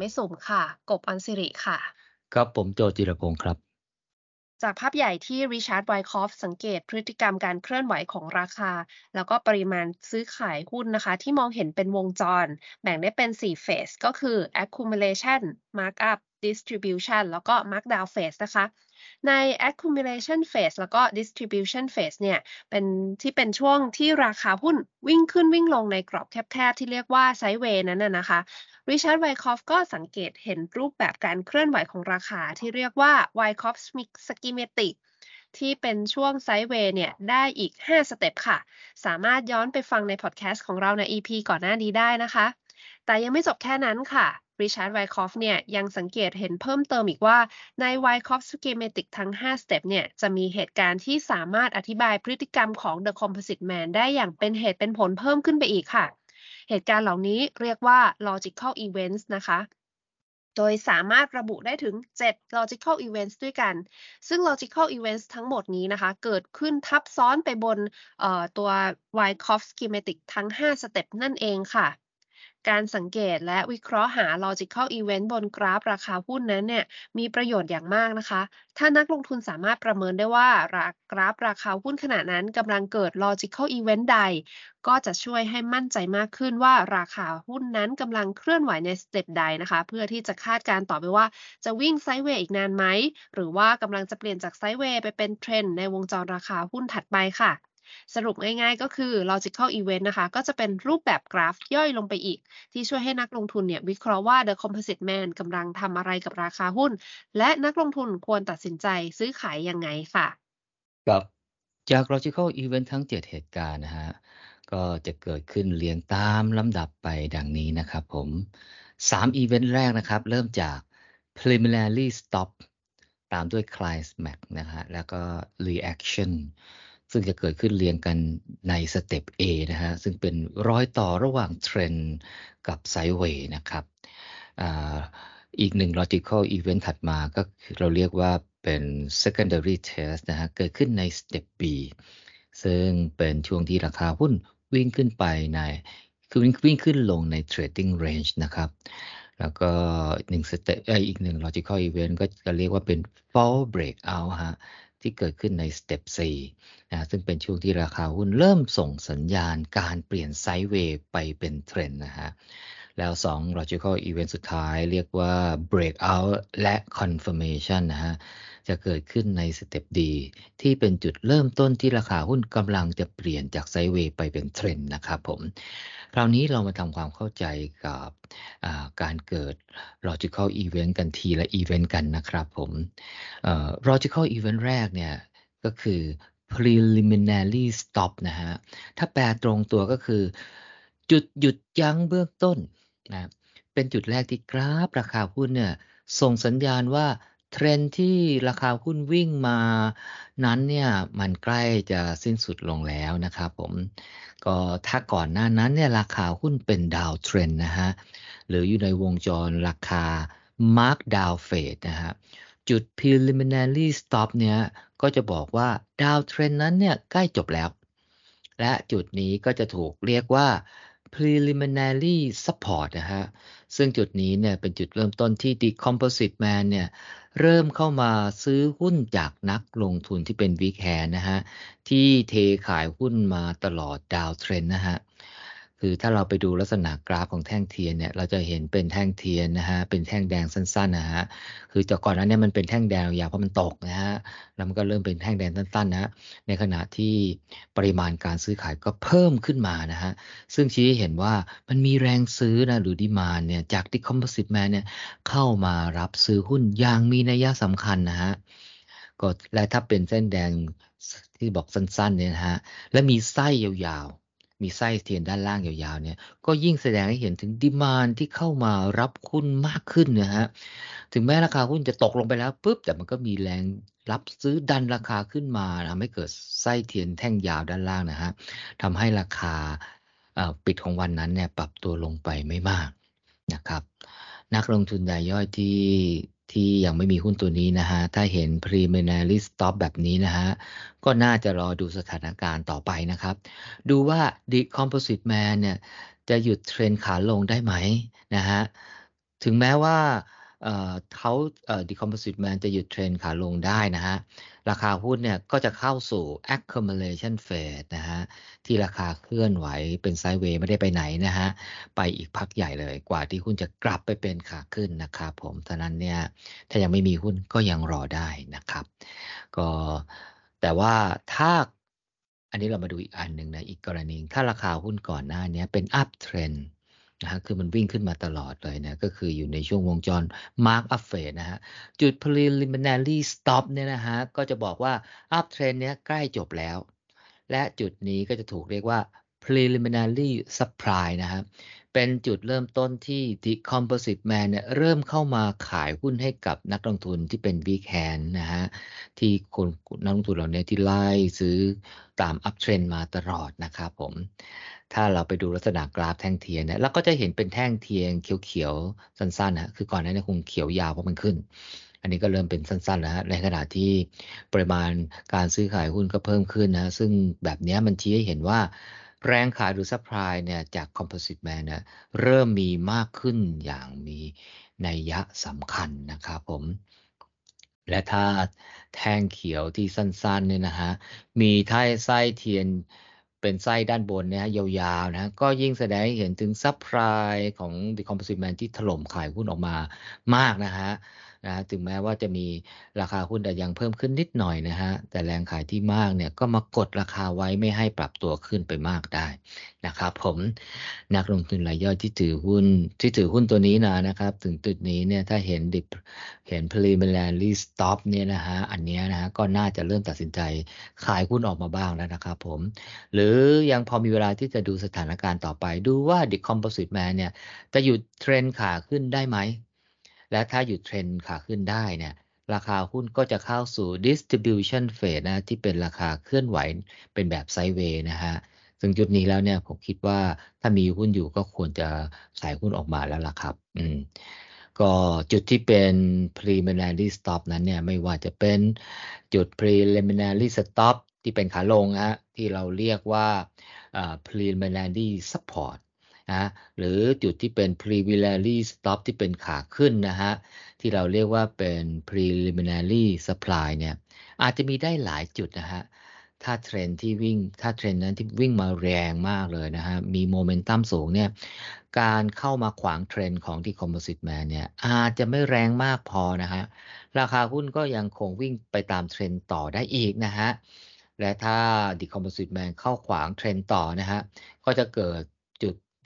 ไม่สุ่มค่ะ กบอันสิริค่ะ ครับผมโจจิรพงศ์ครับ จากภาพใหญ่ที่ Richard Wyckoff สังเกตพฤติกรรมการเคลื่อนไหวของราคา แล้วก็ปริมาณซื้อขายหุ้นนะคะ ที่มองเห็นเป็นวงจร แบ่งได้เป็น4 phase ก็คือ accumulation markup distribution แล้วก็ markdown phase นะคะ ใน accumulation phase แล้วก็ distribution phase เนี่ย เป็นที่เป็นช่วงที่ราคาหุ้นวิ่งขึ้นวิ่งลงในกรอบแคบๆ ที่เรียกว่า sideway นั้นนะนะคะ Richard Wyckoff ก็สังเกตเห็นรูปแบบการเคลื่อนไหวของราคาที่เรียกว่า Wyckoff schematic ที่เป็นช่วง sideway เนี่ยได้อีก 5 step ค่ะ สามารถย้อนไปฟังในพอดแคสต์ของเราใน EP ก่อนหน้านี้ได้นะคะ แต่ยังไม่จบแค่นั้นค่ะ Richard Wyckoff เนี่ยยังสังเกตเห็นเพิ่มเติมอีกว่าใน Wyckoff schematic ทั้ง 5 step เนี่ยจะมีเหตุการณ์ที่สามารถอธิบายพฤติกรรมของ The Composite Man ได้อย่างเป็นเหตุเป็นผลเพิ่มขึ้นไปอีกค่ะ เหตุการณ์เหล่านี้เรียกว่า logical events นะคะโดยสามารถระบุได้ถึง 7 logical events ด้วยกัน ซึ่ง logical events ทั้งหมดนี้นะคะ เกิดขึ้นทับซ้อนไปบนตัว Wyckoff schematic ทั้ง 5 สเต็ปนั่นเองค่ะ การสังเกตและวิเคราะห์หา logical event บนกราฟราคาหุ้นนั้นเนี่ยมีประโยชน์อย่างมากนะคะ ถ้านักลงทุนสามารถประเมินได้ว่ากราฟราคาหุ้นขณะนั้นกำลังเกิด logical event ใด ก็จะช่วยให้มั่นใจมากขึ้นว่าราคาหุ้นนั้นกำลังเคลื่อนไหวใน step ใดนะคะ เพื่อที่จะคาดการณ์ต่อไปว่าจะวิ่ง sideway อีกนานไหม หรือว่ากำลังจะเปลี่ยนจาก sideway ไปเป็นเทรนในวงจรราคาหุ้นถัดไปค่ะ สรุปง่ายๆ ก็คือ logical event นะคะ ก็จะเป็นรูปแบบกราฟย่อยลงไปอีก ที่ช่วยให้นักลงทุนเนี่ยวิเคราะห์ว่า the composite man กำลังทำอะไรกับราคาหุ้น และนักลงทุนควรตัดสินใจซื้อขายยังไงค่ะครับจาก logical event ทั้ง 7 เหตุการณ์นะฮะ ก็จะเกิดขึ้นเรียงตามลำดับไปดังนี้นะครับผม3 event แรกนะครับ เริ่มจาก preliminary stop ตามด้วย climax นะฮะ แล้วก็ reaction ซึ่งจะเกิดขึ้นเรียงกันในสเต็ป A นะฮะ ซึ่งเป็นรอยต่อระหว่างเทรนกับไซเวย์นะครับออีกหนึ่ง logical event ถัดมาก็เราเรียกว่าเป็น secondary test นะฮะ เกิดขึ้นในสเต็ป B ซึ่งเป็นช่วงที่ราคาหุ้นวิ่งขึ้นไปในคือวิ่งขึ้นลงใน trading range นะครับแล้วก็หนึ่ง ste- อีกหนึ่ง logical event ก็จะเรียกว่าเป็น false breakout ฮะ ที่เกิดขึ้นใน step 4นะซึ่งเป็นช่วงที่ราคาหุ้นเริ่มส่งสัญญาณการเปลี่ยน sideway ไปเป็นเทรนด์นะฮะ แล้ว 2 logical event สุดท้ายเรียกว่า breakout และ confirmation นะฮะ จะเกิดขึ้นใน step D ที่เป็นจุดเริ่มต้นที่ราคาหุ้นกำลังจะเปลี่ยนจาก sideway ไปเป็นเทรนด์นะครับผม คราวนี้เรามาทำความเข้าใจกับการเกิด logical event กันทีละ event กันนะครับผม logical event แรกเนี่ยก็คือ preliminary stop นะฮะ ถ้าแปลตรงตัวก็คือ จุดหยุดยั้งเบื้องต้น นะเป็นจุดแรกที่กราฟราคาหุ้นเนี่ยส่งสัญญาณว่าเทรนที่ราคาหุ้นวิ่งมานั้นเนี่ยมันใกล้จะสิ้นสุดลงแล้วนะครับผมก็ถ้าก่อนหน้านั้นเนี่ยราคาหุ้นเป็นดาวเทรนนะฮะหรืออยู่ในวงจรราคา Mark Down Phase นะฮะจุด preliminary stop เนี่ยก็จะบอกว่า downtrend นั้นเนี่ยใกล้จบแล้ว และจุดนี้ก็จะถูกเรียกว่า preliminary support นะฮะ ซึ่งจุดนี้เนี่ยเป็นจุดเริ่มต้นที่ The Composite Man เนี่ยเริ่มเข้ามาซื้อหุ้นจากนักลงทุนที่เป็น weak hand นะฮะ ที่เทขายหุ้นมาตลอด downtrend นะฮะ คือถ้าเราไปดูลักษณะกราฟของแท่งเทียนเนี่ยเราจะเห็นเป็นแท่งเทียนนะฮะเป็นแท่งแดงสั้นๆนะฮะคือจากก่อนนั้นเนี่ยมันเป็นแท่งแดงยาวเพราะมันตกนะฮะแล้วมันก็เริ่มเป็นแท่งแดงสั้นๆนะฮะในขณะที่ปริมาณการซื้อขายก็เพิ่มขึ้นมานะฮะซึ่งชี้ให้เห็นว่ามันมีแรงซื้อนะหรือดีมานเนี่ยจากที่คอมโพสิตแมนเนี่ยเข้ามารับซื้อหุ้นอย่างมีนัยสำคัญนะฮะก็และถ้าเป็นเส้นแดงที่บอกสั้นๆเนี่ยนะฮะและมีไส้ยาว มีไส้เทียนด้านล่างยาวๆเนี่ยก็ยิ่งแสดงให้เห็นถึงดิมานที่เข้ามารับหุ้นมากขึ้นนะฮะถึงแม้ราคาหุ้นจะตกลงไปแล้วปุ๊บแต่มันก็มีแรงรับซื้อดันราคาขึ้นมาทำให้เกิดไส้เทียนแท่งยาวด้านล่างนะฮะทำให้ราคาปิดของวันนั้นเนี่ยปรับตัวลงไปไม่มากนะครับ นักลงทุนรายย่อยที่ ที่ยังไม่มีหุ้นตัวนี้นะฮะ ถ้าเห็น preliminary stop แบบนี้นะฮะ ก็น่าจะรอดูสถานการณ์ต่อไปนะครับ ดูว่า the composite man เนี่ย จะหยุดเทรนขาลงได้ไหมนะฮะ ถึงแม้ว่า เขา decomposite man จะหยุดเทรนขาลงได้นะฮะ ราคาหุ้นเนี่ยก็จะเข้าสู่ accumulation phase นะฮะ ที่ราคาเคลื่อนไหวเป็นไซด์เวย์ไม่ได้ไปไหนนะฮะ ไปอีกพักใหญ่เลยกว่าที่หุ้นจะกลับไปเป็นขาขึ้นนะครับผมฉะนั้นเนี่ย ถ้ายังไม่มีหุ้นก็ยังรอได้นะครับ ก็แต่ว่าถ้าอันนี้เรามาดูอีกอันหนึ่งนะ อีกกรณีถ้าราคาหุ้นก่อนหน้านี้เป็น up trend นะฮะคือมันวิ่งขึ้นมาตลอดเลยนะ ก็คืออยู่ในช่วงวงจร Mark Up Phase นะฮะ จุด Preliminary Stop เนี่ยนะฮะ ก็จะบอกว่า Up Trend เนี้ยใกล้จบแล้ว และจุดนี้ก็จะถูกเรียกว่า Preliminary Supply นะฮะ เป็นจุดเริ่มต้นที่ The Composite Man เนี่ยเริ่มเข้ามาขายหุ้นให้กับนักลงทุนที่เป็น Big Hand นะฮะ ที่คนนักลงทุนเหล่านี้ที่ไล่ซื้อตาม Up Trend มาตลอดนะครับผม ถ้าเราไปดูลักษณะกราฟแท่งเทียนเนี่ยเราก็จะเห็นเป็นแท่งเทียนเขียวๆ สั้นๆนะคือก่อนหน้านี้คงเขียวยาวเพราะมันขึ้นอันนี้ก็เริ่มเป็นสั้นๆแล้วในขณะที่ปริมาณการซื้อขายหุ้นก็เพิ่มขึ้นนะ ซึ่งแบบนี้มันชี้ให้เห็นว่า แรงขายหรือ supply เนี่ยจาก Composite Man เนี่ยเริ่มมีมากขึ้นอย่างมีนัยยะสำคัญนะครับผม และถ้าแท่งเขียวที่สั้นๆเนี่ยนะฮะ มีท้ายไส้เทียนเป็นไส้ด้านบนเนี่ยยาวๆนะก็ยิ่งแสดงให้เห็นถึงซัพพลายของ The Composite Man ที่ถล่มขายหุ้นออกมามากนะฮะ นะฮะถึงแม้ว่าจะมีราคาหุ้นแต่ยังเพิ่มขึ้นนิดหน่อยนะฮะแต่แรงขายที่มากเนี่ยก็มากดราคาไว้ไม่ให้ปรับตัวขึ้นไปมากได้นะครับผมนักลงทุนรายย่อยที่ถือหุ้นที่ถือหุ้นตัวนี้นะนะครับถึงจุดนี้เนี่ยถ้าเห็นดิบเห็น preliminary stop เนี่ยนะฮะอันนี้นะฮะก็น่าจะเริ่มตัดสินใจขายหุ้นออกมาบ้างแล้วนะครับผมหรือยังพอมีเวลาที่จะดูสถานการณ์ต่อไป ดูว่า The Composite Man เนี่ยจะหยุดเทรนขาขึ้นได้ไหม และถ้าหยุดเทรนขาขึ้นได้เนี่ยราคาหุ้นก็จะเข้าสู่ distribution phase นะที่เป็นราคาเคลื่อนไหวเป็นแบบไซเวย์นะฮะซึ่งจุดนี้แล้วเนี่ยผมคิดว่าถ้ามีหุ้นอยู่ก็ควรจะขายหุ้นออกมาแล้วล่ะครับ อืมก็จุดที่เป็น preliminary stop นั้นเนี่ยไม่ว่าจะเป็นจุด preliminary stop ที่เป็นขาลงฮะที่เราเรียกว่า preliminary support นะหรือจุดที่เป็น preliminary stop ที่เป็นขาขึ้นนะฮะที่เราเรียกว่าเป็น preliminary supply เนี่ยอาจจะมีได้หลายจุดนะฮะถ้าเทรนที่วิ่งถ้าเทรนนั้นที่วิ่งมาแรงมากเลยนะฮะมีโมเมนตัมสูงเนี่ยการเข้ามาขวางเทรนของที่ Composite Man เนี่ยอาจจะไม่แรงมากพอนะฮะราคาหุ้นก็ยังคงวิ่งไปตามเทรนต่อได้อีกนะฮะและถ้า The Composite Man เข้าขวางเทรนต่อนะฮะก็จะเกิด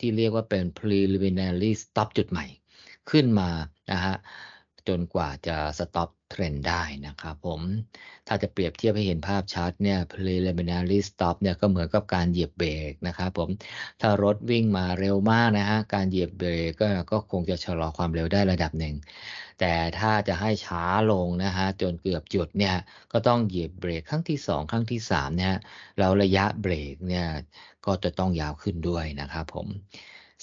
ที่เรียกว่าเป็น preliminary stop จุดใหม่ ขึ้นมานะฮะ จนกว่าจะ stop เทรนได้นะครับผม ถ้าจะเปรียบเทียบให้เห็นภาพชัดเนี่ย preliminary stop เนี่ยก็เหมือนกับการเหยียบเบรกนะครับผม ถ้ารถวิ่งมาเร็วมากนะฮะ การเหยียบเบรกก็ก็คงจะชะลอความเร็วได้ระดับหนึ่ง แต่ถ้าจะให้ช้าลงนะฮะ จนเกือบจุดเนี่ย ก็ต้องเหยียบเบรกครั้งที่ 2 ครั้งที่3เนี่ยแล้วระยะเบรกเนี่ยก็จะต้องยาวขึ้นด้วยนะครับผม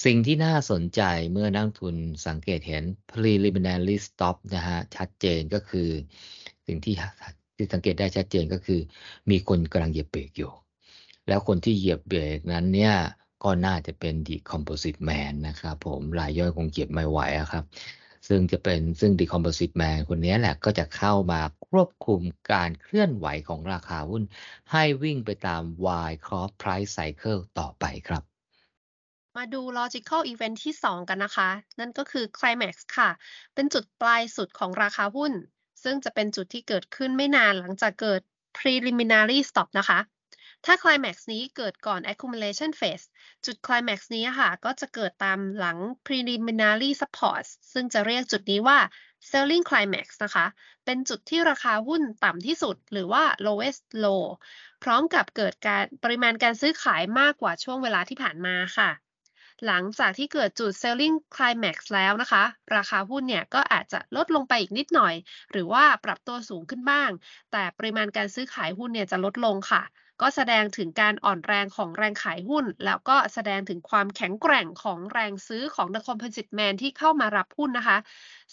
สิ่งที่น่าสนใจเมื่อนักทุนสังเกตเห็น preliminary stop นะฮะ ชัดเจนก็คือ สิ่งที่ที่สังเกตได้ชัดเจนก็คือ มีคนกำลังเหยียบเบรกอยู่ แล้วคนที่เหยียบเบรกนั้นเนี่ย ก็น่าจะเป็น the composite man นะครับผมรายย่อยคงเก็บไม่ไหวครับ ซึ่งจะเป็นซึ่ง the composite man คนนี้แหละก็จะเข้ามาควบคุมการเคลื่อนไหวของราคาหุ้น ให้วิ่งไปตาม Y cross price cycle ต่อไปครับ มาดู logical event ที่ 2 กันนะคะ นั่นก็คือ climax ค่ะ เป็นจุดปลายสุดของราคาหุ้น ซึ่งจะเป็นจุดที่เกิดขึ้นไม่นานหลังจากเกิด preliminary stop นะคะ ถ้า climax นี้เกิดก่อน accumulation phase จุด climax นี้ค่ะ ก็จะเกิดตามหลัง preliminary support ซึ่งจะเรียกจุดนี้ว่า selling climax นะคะ เป็นจุดที่ราคาหุ้นต่ำที่สุด หรือว่า lowest low พร้อมกับเกิดการปริมาณการซื้อขายมากกว่าช่วงเวลาที่ผ่านมาค่ะ หลังจากที่เกิดจุด selling climax แล้วนะคะ ราคาหุ้นเนี่ยก็อาจจะลดลงไปอีกนิดหน่อย หรือว่าปรับตัวสูงขึ้นบ้าง แต่ปริมาณการซื้อขายหุ้นเนี่ยจะลดลงค่ะ ก็แสดงถึงการอ่อนแรงของแรงขายหุ้น แล้วก็แสดงถึงความแข็งแกร่งของแรงซื้อของ The Composite Man ที่เข้ามารับหุ้นนะคะ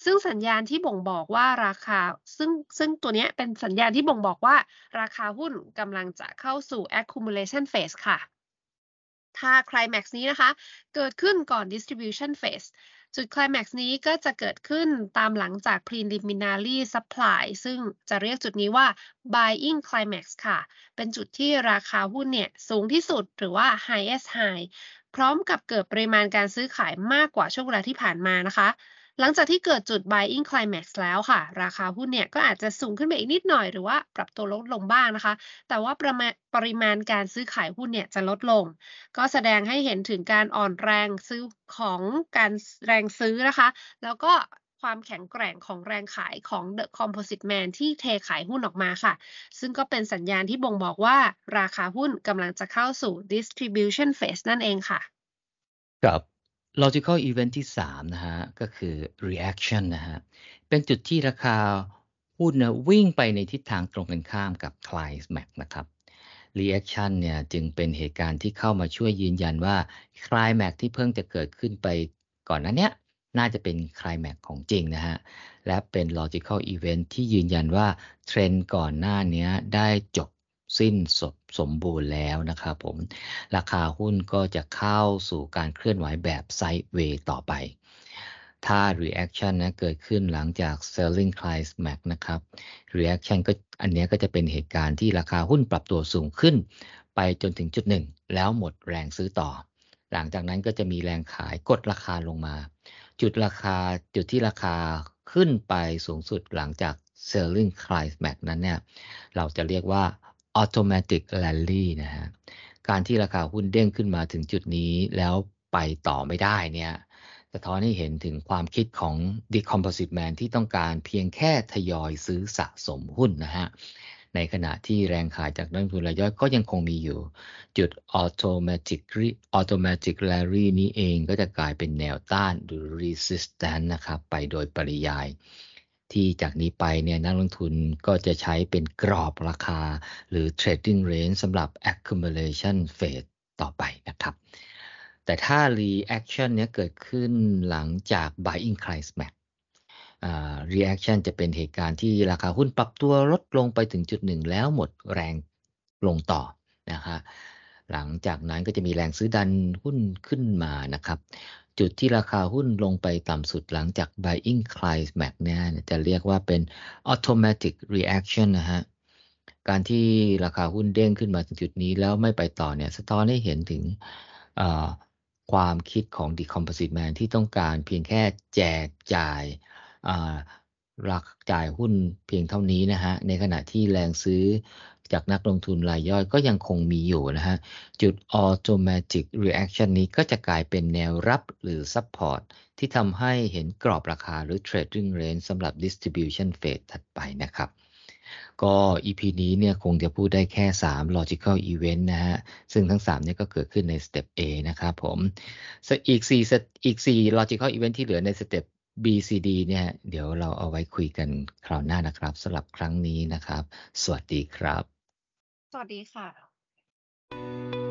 ซึ่งสัญญาณที่บ่งบอกว่าราคา ซึ่งซึ่งตัวนี้เป็นสัญญาณที่บ่งบอกว่า ราคาหุ้นกำลังจะเข้าสู่ accumulation phase ค่ะ ถ้า climax นี้นะคะ เกิดขึ้นก่อน distribution phase จุด climax นี้ก็จะเกิดขึ้นตามหลังจาก preliminary supply ซึ่งจะเรียกจุดนี้ว่า buying climax ค่ะ เป็นจุดที่ราคาหุ้นเนี่ยสูงที่สุดหรือว่า highest high พร้อมกับเกิดปริมาณการซื้อขายมากกว่าช่วงเวลาที่ผ่านมานะคะ หลังจากที่เกิดจุด buying climax แล้วค่ะ ราคาหุ้นเนี่ยก็อาจจะสูงขึ้นไปอีกนิดหน่อยหรือว่าปรับตัวลดลงบ้างนะคะ แต่ว่าประมาณปริมาณการซื้อขายหุ้นเนี่ยจะลดลง ก็แสดงให้เห็นถึงการอ่อนแรงซื้อของการแรงซื้อนะคะ แล้วก็ความแข็งแกร่งของแรงขายของ The Composite Man ที่เทขายหุ้นออกมาค่ะ ซึ่งก็เป็นสัญญาณที่บ่งบอกว่าราคาหุ้นกำลังจะเข้าสู่ distribution phase นั่นเองค่ะ ครับ logical event ที่ 3 นะฮะ ก็คือ reaction นะฮะ เป็นจุดที่ราคาหุ้นนะวิ่งไปในทิศทางตรงกันข้ามกับ climax นะครับ reaction เนี่ยจึงเป็นเหตุการณ์ที่เข้ามาช่วยยืนยันว่า climax ที่เพิ่งจะเกิดขึ้นไปก่อนนั้นเนี้ยน่าจะเป็น climax ของจริงนะฮะ และเป็น logical event ที่ยืนยันว่าเทรนด์ก่อนหน้านี้ได้จบ สิ้นสมสมบูรณ์แล้วนะครับผม ราคาหุ้นก็จะเข้าสู่การเคลื่อนไหวแบบไซด์เวย์ต่อไป ถ้า reaction นะเกิดขึ้นหลังจาก selling climax นะครับ reaction ก็อันนี้ก็จะเป็นเหตุการณ์ที่ราคาหุ้นปรับตัวสูงขึ้น ไปจนถึงจุดหนึ่งแล้วหมดแรงซื้อต่อ หลังจากนั้นก็จะมีแรงขายกดราคาลงมา จุดราคาจุดที่ราคาขึ้นไปสูงสุดหลังจาก selling climax นั้นเนี่ย เราจะเรียกว่า automatic rally นะฮะการที่ราคาหุ้นเด้งขึ้นมาถึงจุดนี้แล้วไปต่อไม่ได้เนี่ยสะท้อนให้เห็นถึงความคิดของ decomposite man ที่ต้องการเพียงแค่ทยอยซื้อสะสมหุ้นนะฮะในขณะที่แรงขายจากนักทุนรายย่อยก็ยังคงมีอยู่ จุด automatic automatic rally นี้เองก็จะกลายเป็นแนวต้านหรือ resistance นะครับ ไปโดยปริยาย ที่จากนี้ไปเนี่ยนักลงทุนก็จะใช้เป็นกรอบราคา หรือ trading range สำหรับ accumulation phase ต่อไปนะครับแต่ถ้า reaction เนี้ยเกิดขึ้นหลังจาก buying climax reaction จะเป็นเหตุการณ์ที่ราคาหุ้นปรับตัวลดลงไปถึงจุดหนึ่งแล้วหมดแรงลงต่อนะคะหลังจากนั้นก็จะมีแรงซื้อดันหุ้นขึ้นมานะครับ จุดที่ราคาหุ้นลงไปต่ำสุดหลังจาก buying climax เนี่ยจะเรียกว่าเป็น automatic reaction นะฮะ การที่ราคาหุ้นเด้งขึ้นมาถึงจุดนี้แล้วไม่ไปต่อเนี่ยสะท้อนให้เห็นถึงความคิดของ decomposite man ที่ต้องการเพียงแค่แจกจ่ายรักจ่ายหุ้นเพียงเท่านี้นะฮะ ในขณะที่แรงซื้อ จากนักลงทุนรายย่อยก็ยังคงมีอยู่นะฮะ จุด automatic reaction นี้ก็จะกลายเป็นแนวรับหรือ support ที่ทำให้เห็นกรอบราคาหรือ trading range สำหรับ distribution phase ถัดไปนะครับ ก็ EP นี้เนี่ยคงจะพูดได้แค่ 3 logical event นะฮะ ซึ่งทั้ง3เนี่ยก็เกิดขึ้นใน step A นะครับผมอีก4อีก 4 logical event ที่เหลือใน step BCD เนี่ยเดี๋ยวเราเอาไว้คุยกันคราวหน้านะครับสำหรับครั้งนี้นะครับ สวัสดีครับ สวัสดีค่ะ